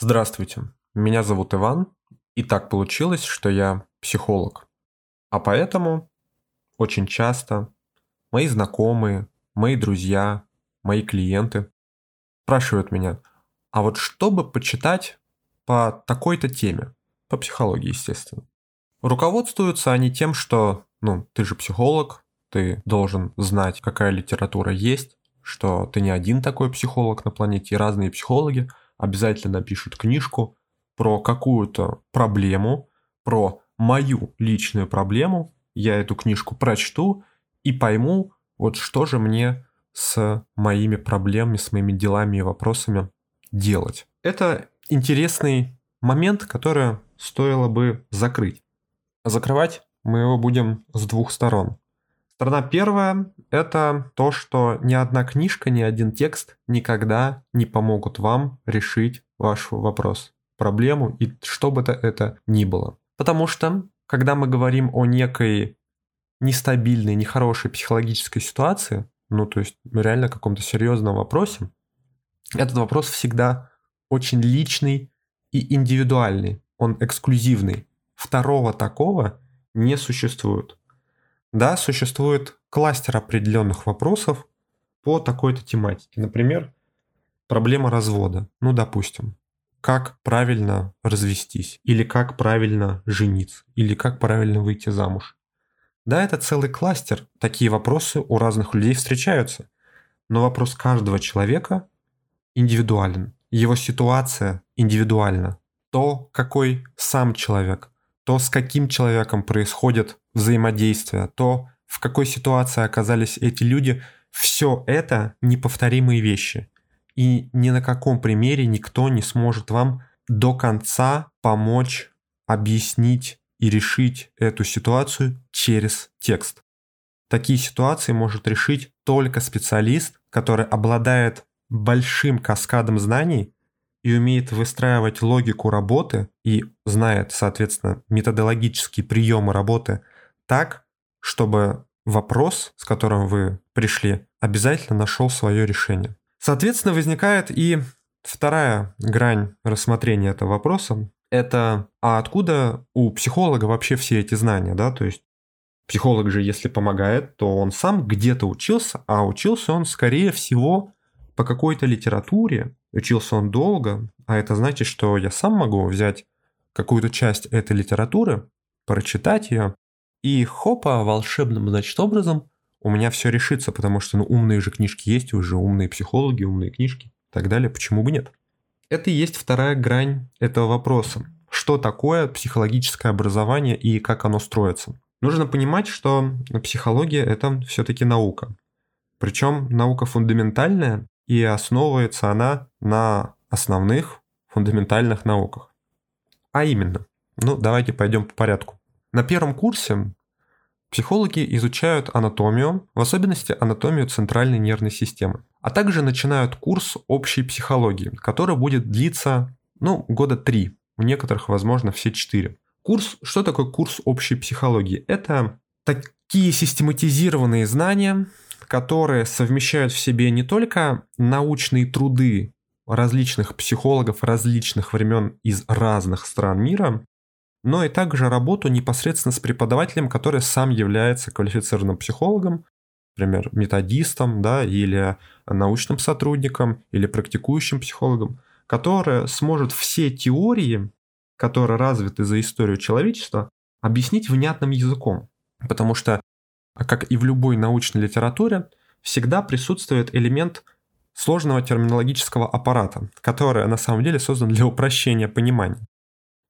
Здравствуйте, меня зовут Иван, и так получилось, что я психолог. А поэтому очень часто мои знакомые, мои друзья, мои клиенты спрашивают меня, а вот что бы почитать по такой-то теме, по психологии, естественно. Руководствуются они тем, что, ну, ты же психолог, ты должен знать, какая литература есть, что ты не один такой психолог на планете, и разные психологи обязательно напишут книжку про какую-то проблему, про мою личную проблему, я эту книжку прочту и пойму, вот что же мне с моими проблемами, с моими делами и вопросами делать. Это интересный момент, который стоило бы закрыть. Закрывать мы его будем с двух сторон. Сторона первая – это то, что ни одна книжка, ни один текст никогда не помогут вам решить ваш вопрос, проблему и что бы то это ни было. Потому что, когда мы говорим о некой нестабильной, нехорошей психологической ситуации, ну то есть реально каком-то серьезном вопросе, этот вопрос всегда очень личный и индивидуальный, он эксклюзивный. Второго такого не существует. Да, существует кластер определенных вопросов по такой-то тематике. Например, проблема развода. Ну, допустим, как правильно развестись, или как правильно жениться, или как правильно выйти замуж. Да, это целый кластер. Такие вопросы у разных людей встречаются. Но вопрос каждого человека индивидуален. Его ситуация индивидуальна. То, какой сам человек, то, с каким человеком происходит взаимодействие, то, в какой ситуации оказались эти люди, все это неповторимые вещи. И ни на каком примере никто не сможет вам до конца помочь объяснить и решить эту ситуацию через текст. Такие ситуации может решить только специалист, который обладает большим каскадом знаний и умеет выстраивать логику работы и знает, соответственно, методологические приемы работы так, чтобы вопрос, с которым вы пришли, обязательно нашел свое решение. Соответственно, возникает и вторая грань рассмотрения этого вопроса. Это а откуда у психолога вообще все эти знания, да? То есть психолог же, если помогает, то он сам где-то учился, а учился он, скорее всего, по какой-то литературе, учился он долго, а это значит, что я сам могу взять какую-то часть этой литературы, прочитать ее, и хопа, волшебным, значит, образом у меня все решится, потому что ну, умные же книжки есть, уже умные психологи, умные книжки и так далее, почему бы нет? Это и есть вторая грань этого вопроса. Что такое психологическое образование и как оно строится? Нужно понимать, что психология – это все-таки наука. Причем наука фундаментальная, и основывается она на основных фундаментальных науках. А именно, ну давайте пойдем по порядку. На первом курсе психологи изучают анатомию, в особенности анатомию центральной нервной системы, а также начинают курс общей психологии, который будет длиться, ну, года три, у некоторых, возможно, все четыре. Курс, что такое курс общей психологии? Это такие систематизированные знания, которые совмещают в себе не только научные труды различных психологов различных времен из разных стран мира, но и также работу непосредственно с преподавателем, который сам является квалифицированным психологом, например, методистом, да, или научным сотрудником, или практикующим психологом, который сможет все теории, которые развиты за историю человечества, объяснить внятным языком. Потому что а как и в любой научной литературе, всегда присутствует элемент сложного терминологического аппарата, который на самом деле создан для упрощения понимания.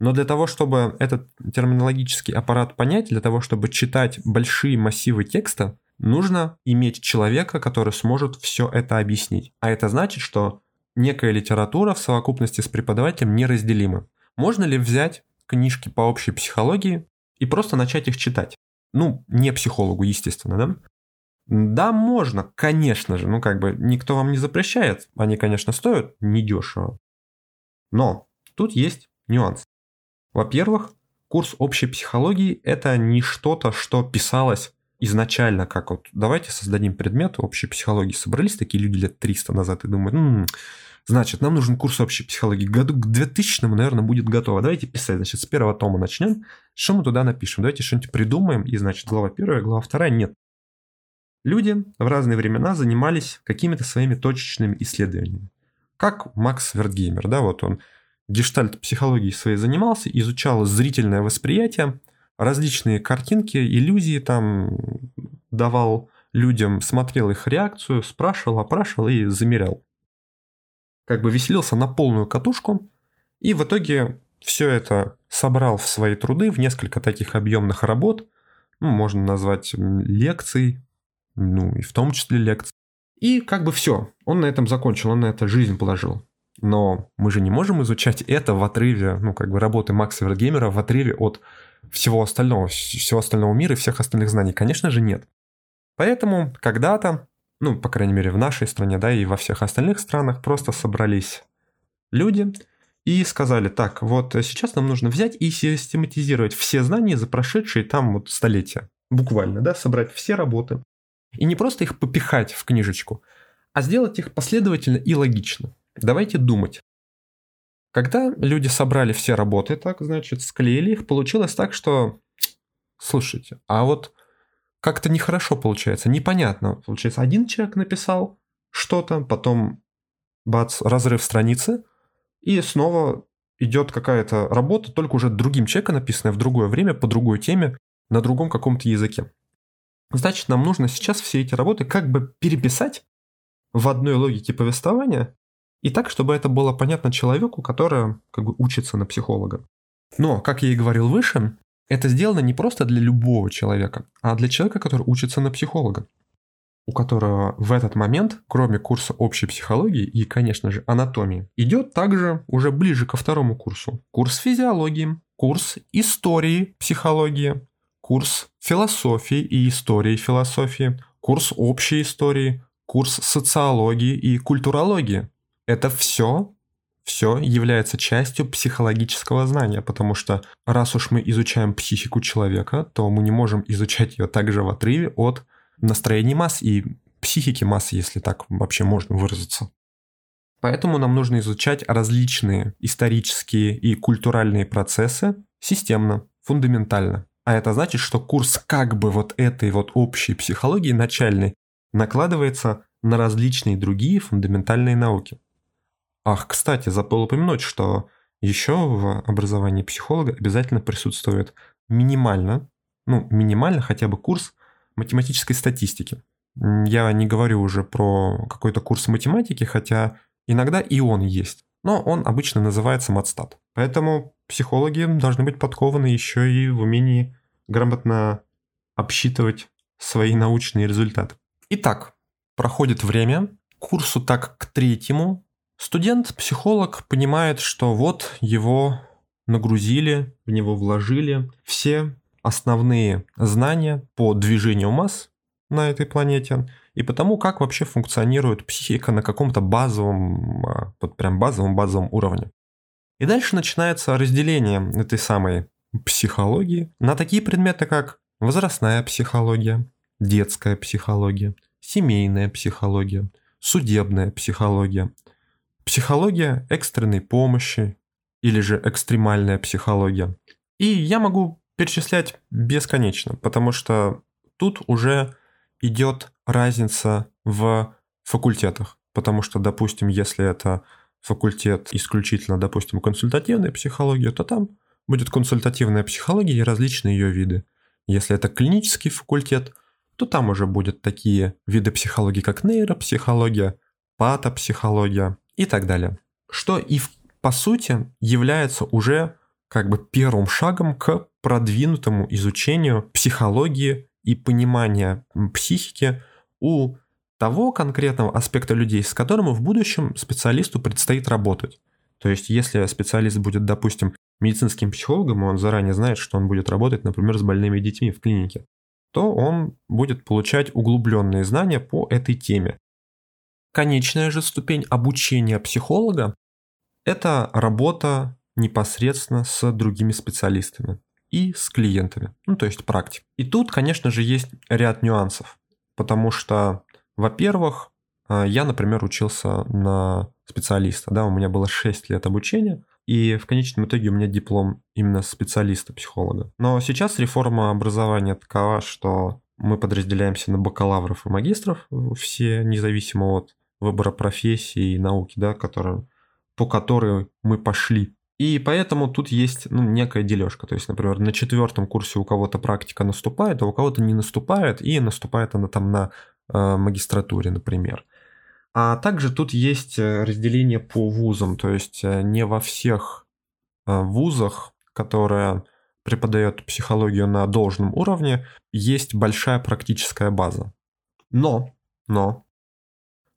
Но для того, чтобы этот терминологический аппарат понять, для того, чтобы читать большие массивы текста, нужно иметь человека, который сможет все это объяснить. А это значит, что некая литература в совокупности с преподавателем неразделима. Можно ли взять книжки по общей психологии и просто начать их читать? Ну, не психологу, естественно, да? Да, можно, конечно же. Ну, как бы никто вам не запрещает. Они, конечно, стоят недешево. Но тут есть нюанс. Во-первых, курс общей психологии – это не что-то, что писалось изначально, как вот давайте создадим предмет общей психологии. Собрались такие люди лет 300 назад и думают, м-м, Значит, нам нужен курс общей психологии. Году к 2000 наверное, будет готово. Давайте писать. Значит, с первого тома начнем. Что мы туда напишем? Давайте что-нибудь придумаем. И, значит, глава первая, глава вторая. Нет. Люди в разные времена занимались какими-то своими точечными исследованиями. Как Макс Вертгеймер, да, вот он гештальт психологией своей занимался, изучал зрительное восприятие, различные картинки, иллюзии там давал людям, смотрел их реакцию, спрашивал, опрашивал и замерял. Как бы веселился на полную катушку, и в итоге все это собрал в свои труды, в несколько таких объемных работ, ну, можно назвать лекций, ну и в том числе лекций. И как бы все, он на этом закончил, он на это жизнь положил. Но мы же не можем изучать это в отрыве, ну, как бы работы Макса Вергеймера в отрыве от всего остального, всего остального мира и всех остальных знаний. Конечно же, нет. Поэтому когда-то, ну, по крайней мере, в нашей стране, да, и во всех остальных странах просто собрались люди и сказали, так, вот сейчас нам нужно взять и систематизировать все знания за прошедшие там вот столетия. Буквально, да, собрать все работы. И не просто их попихать в книжечку, а сделать их последовательно и логично. Давайте думать. Когда люди собрали все работы, так, значит, склеили их, получилось так, что, слушайте, а вот как-то нехорошо получается, непонятно. Получается, один человек написал что-то, потом бац, разрыв страницы, и снова идет какая-то работа, только уже другим человеком написанная в другое время, по другой теме, на другом каком-то языке. Значит, нам нужно сейчас все эти работы как бы переписать в одной логике повествования, и так, чтобы это было понятно человеку, который как бы учится на психолога. Но, как я и говорил выше, это сделано не просто для любого человека, а для человека, который учится на психолога, у которого в этот момент, кроме курса общей психологии и, конечно же, анатомии, идет также уже ближе ко второму курсу. Курс физиологии, курс истории психологии, курс философии и истории философии, курс общей истории, курс социологии и культурологии. Это все, все является частью психологического знания, потому что раз уж мы изучаем психику человека, то мы не можем изучать ее также в отрыве от настроения масс и психики масс, если так вообще можно выразиться. Поэтому нам нужно изучать различные исторические и культуральные процессы системно, фундаментально. А это значит, что курс как бы вот этой вот общей психологии начальной накладывается на различные другие фундаментальные науки. Ах, кстати, забыл упомянуть, что еще в образовании психолога обязательно присутствует минимально, ну, минимально хотя бы курс математической статистики. Я не говорю уже про какой-то курс математики, хотя иногда и он есть. Но он обычно называется матстат. Поэтому психологи должны быть подкованы еще и в умении грамотно обсчитывать свои научные результаты. Итак, проходит время, курсу так к третьему Студент-психолог понимает, что вот его нагрузили, в него вложили все основные знания по движению масс на этой планете и потому, как вообще функционирует психика на каком-то базовом, а, вот прям базовом базовом уровне. И дальше начинается разделение этой самой психологии на такие предметы, как возрастная психология, детская психология, семейная психология, судебная психология – психология экстренной помощи или же экстремальная психология. И я могу перечислять бесконечно, потому что тут уже идет разница в факультетах. Потому что, допустим, если это факультет исключительно, допустим, консультативная психология, то там будет консультативная психология и различные ее виды. Если это клинический факультет, то там уже будут такие виды психологии, как нейропсихология, патопсихология, и так далее. Что и по сути является уже как бы первым шагом к продвинутому изучению психологии и понимания психики у того конкретного аспекта людей, с которым в будущем специалисту предстоит работать. То есть, если специалист будет, допустим, медицинским психологом, и он заранее знает, что он будет работать, например, с больными детьми в клинике, то он будет получать углубленные знания по этой теме. Конечная же ступень обучения психолога – это работа непосредственно с другими специалистами и с клиентами, ну то есть практик. И тут, конечно же, есть ряд нюансов, потому что, во-первых, А, я, например, учился на специалиста, да, у меня было 6 лет обучения, и в конечном итоге у меня диплом именно специалиста-психолога. Но сейчас реформа образования такова, что мы подразделяемся на бакалавров и магистров, все независимо от выбора профессии и науки, да, которые, по которой мы пошли. И поэтому тут есть ну, некая дележка. То есть, например, на четвертом курсе у кого-то практика наступает, а у кого-то не наступает, и наступает она там на э, магистратуре, например. А также тут есть э, разделение по вузам, то есть э, не во всех э, вузах, которые преподают психологию на должном уровне, есть большая практическая база. Но, но,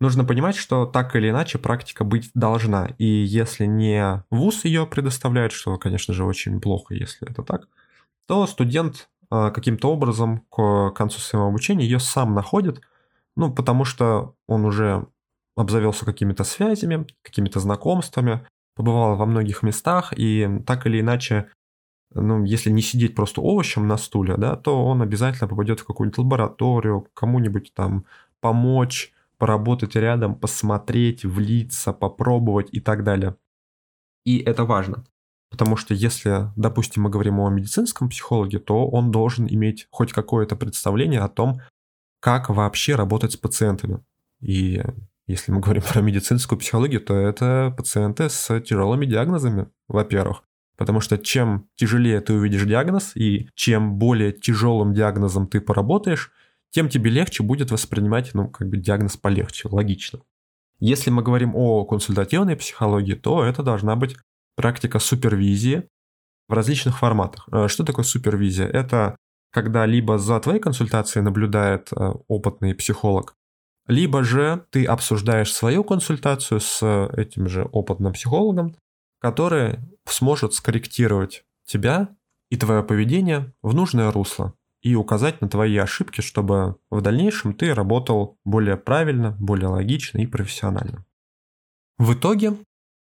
нужно понимать, что так или иначе практика быть должна. И если не вуз ее предоставляет, что, конечно же, очень плохо, если это так, то студент каким-то образом к концу своего обучения ее сам находит, ну, потому что он уже обзавелся какими-то связями, какими-то знакомствами, побывал во многих местах, и так или иначе, ну, если не сидеть просто овощем на стуле, да, то он обязательно попадет в какую-нибудь лабораторию, кому-нибудь там помочь, поработать рядом, посмотреть, влиться, попробовать и так далее. И это важно. Потому что если, допустим, мы говорим о медицинском психологе, то он должен иметь хоть какое-то представление о том, как вообще работать с пациентами. И если мы говорим про медицинскую психологию, то это пациенты с тяжелыми диагнозами, во-первых. Потому что чем тяжелее ты увидишь диагноз, и чем более тяжелым диагнозом ты поработаешь, тем тебе легче будет воспринимать, ну, как бы диагноз полегче, логично. Если мы говорим о консультативной психологии, то это должна быть практика супервизии в различных форматах. Э, что такое супервизия? Это когда либо за твоей консультацией наблюдает э, опытный психолог, либо же ты обсуждаешь свою консультацию с этим же опытным психологом, который сможет скорректировать тебя и твое поведение в нужное русло и указать на твои ошибки, чтобы в дальнейшем ты работал более правильно, более логично и профессионально. В итоге,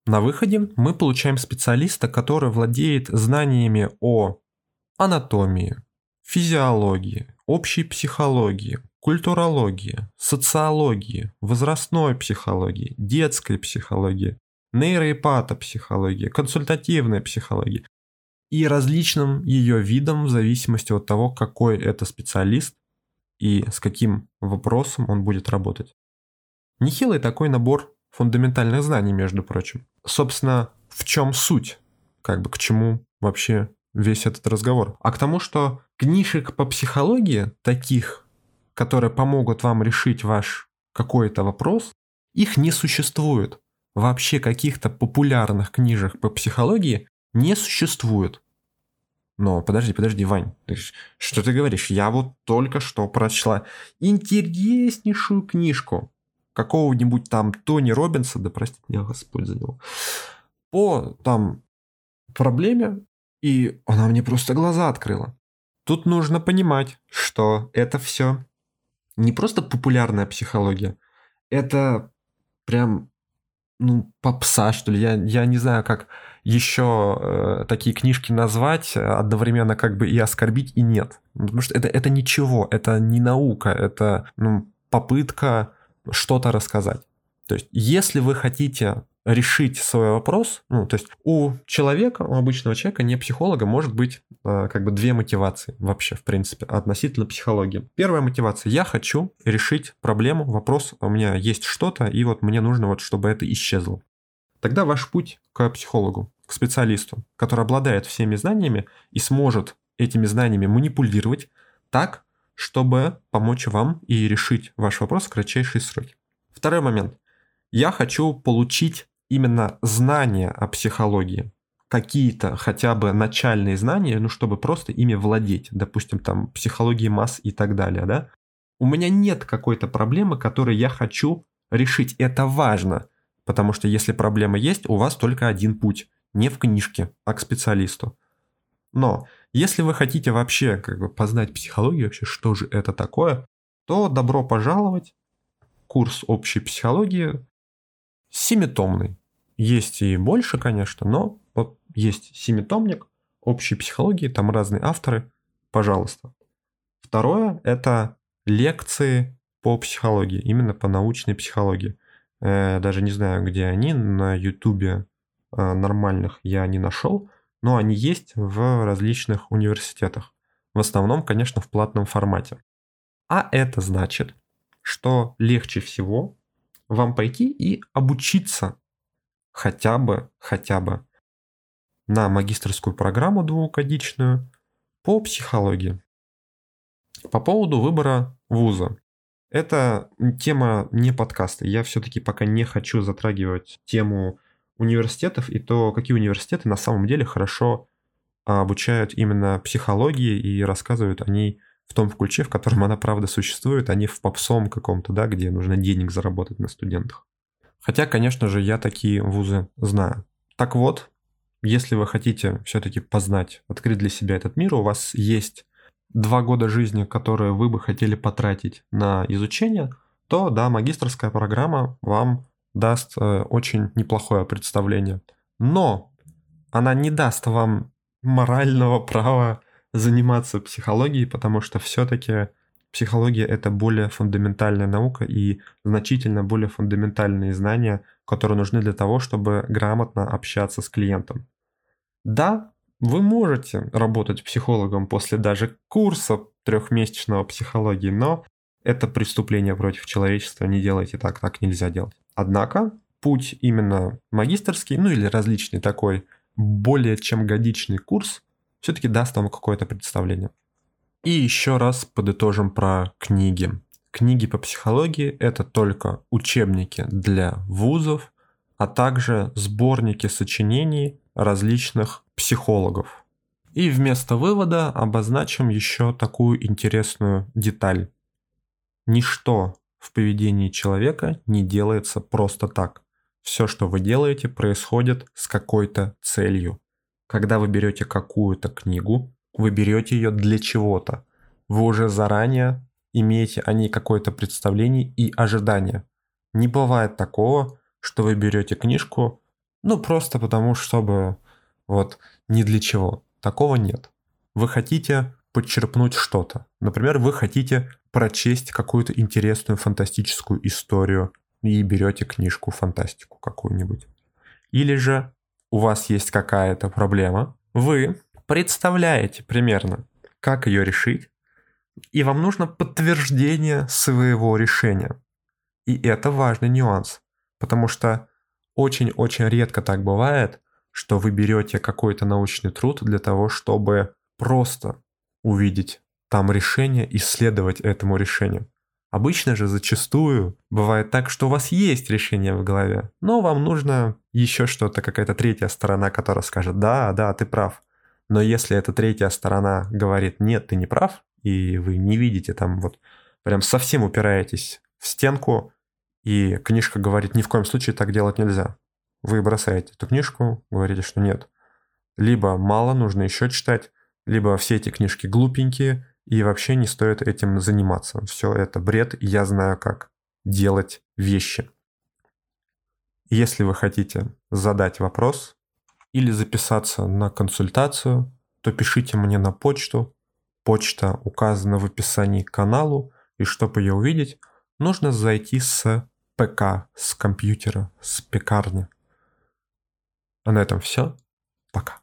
на выходе мы получаем специалиста, который владеет знаниями о анатомии, физиологии, общей психологии, культурологии, социологии, возрастной психологии, детской психологии, нейроэпатопсихологии, консультативной психологии и различным ее видам в зависимости от того, какой это специалист и с каким вопросом он будет работать. Нехилый такой набор фундаментальных знаний, между прочим. Собственно, в чем суть? Как бы к чему вообще весь этот разговор? А к тому, что книжек по психологии таких которые помогут вам решить ваш какой-то вопрос, их не существует. Вообще каких-то популярных книжек по психологии не существует. Но подожди, подожди, Вань, что ты говоришь? Я вот только что прочла интереснейшую книжку какого-нибудь там Тони Робинса, да простит меня Господь за него, по там проблеме, и она мне просто глаза открыла. Тут нужно понимать, что это все не просто популярная психология, это прям, ну, попса, что ли. Я, я не знаю, как еще э, такие книжки назвать, одновременно как бы и оскорбить, и нет. Потому что это, это ничего, это не наука, это ну, попытка что-то рассказать. То есть, если вы хотите решить свой вопрос, ну, то есть у человека, у обычного человека, не психолога, может быть э, как бы две мотивации вообще, в принципе, относительно психологии. Первая мотивация, я хочу решить проблему, вопрос, у меня есть что-то, и вот мне нужно вот, чтобы это исчезло. Тогда ваш путь к психологу, к специалисту, который обладает всеми знаниями и сможет этими знаниями манипулировать так, чтобы помочь вам и решить ваш вопрос в кратчайшие сроки. Второй момент. Я хочу получить именно знания о психологии, какие-то хотя бы начальные знания, ну, чтобы просто ими владеть, допустим, там, психологии масс и так далее, да, у меня нет какой-то проблемы, которую я хочу решить. Это важно, потому что если проблема есть, у вас только один путь, не в книжке, а к специалисту. Но если вы хотите вообще как бы познать психологию, вообще что же это такое, то добро пожаловать. Курс общей психологии семитомный. Есть и больше, конечно, но вот есть семитомник общей психологии, там разные авторы, пожалуйста. Второе – это лекции по психологии, именно по научной психологии. Э, даже не знаю, где они, на ютубе э, нормальных я не нашел, но они есть в различных университетах. В основном, конечно, в платном формате. А это значит, что легче всего вам пойти и обучиться хотя бы, хотя бы на магистрскую программу двухгодичную по психологии. По поводу выбора вуза. Это тема не подкаста. Я все-таки пока не хочу затрагивать тему университетов и то, какие университеты на самом деле хорошо обучают именно психологии и рассказывают о ней в том ключе, в котором она правда существует, а не в попсом каком-то, да, где нужно денег заработать на студентах. Хотя, конечно же, я такие вузы знаю. Так вот, если вы хотите все-таки познать, открыть для себя этот мир, у вас есть два года жизни, которые вы бы хотели потратить на изучение, то да, магистрская программа вам даст э, очень неплохое представление. Но она не даст вам морального права заниматься психологией, потому что все-таки психология это более фундаментальная наука и значительно более фундаментальные знания, которые нужны для того, чтобы грамотно общаться с клиентом. Да, вы можете работать психологом после даже курса трехмесячного психологии, но это преступление против человечества, не делайте так, так нельзя делать. Однако путь именно магистрский, ну или различный такой более чем годичный курс все-таки даст вам какое-то представление. И еще раз подытожим про книги. Книги по психологии – это только учебники для вузов, а также сборники сочинений различных психологов. И вместо вывода обозначим еще такую интересную деталь. Ничто в поведении человека не делается просто так. Все, что вы делаете, происходит с какой-то целью. Когда вы берете какую-то книгу, вы берете ее для чего-то. Вы уже заранее имеете о ней какое-то представление и ожидание. Не бывает такого, что вы берете книжку, ну просто потому, чтобы вот ни для чего. Такого нет. Вы хотите подчерпнуть что-то. Например, вы хотите прочесть какую-то интересную фантастическую историю и берете книжку фантастику какую-нибудь. Или же у вас есть какая-то проблема, вы представляете примерно, как ее решить, и вам нужно подтверждение своего решения. И это важный нюанс, потому что очень-очень редко так бывает, что вы берете какой-то научный труд для того, чтобы просто увидеть там решение, исследовать этому решению. Обычно же зачастую бывает так, что у вас есть решение в голове, но вам нужно еще что-то, какая-то третья сторона, которая скажет, да, да, ты прав. Но если эта третья сторона говорит, нет, ты не прав, и вы не видите там вот, прям совсем упираетесь в стенку, и книжка говорит, ни в коем случае так делать нельзя. Вы бросаете эту книжку, говорите, что нет. Либо мало, нужно еще читать, либо все эти книжки глупенькие, и вообще не стоит этим заниматься. Все это бред, и я знаю, как делать вещи. Если вы хотите задать вопрос или записаться на консультацию, то пишите мне на почту. Почта указана в описании к каналу, и чтобы ее увидеть, нужно зайти с ПК, с компьютера, с пекарни. А на этом все. Пока.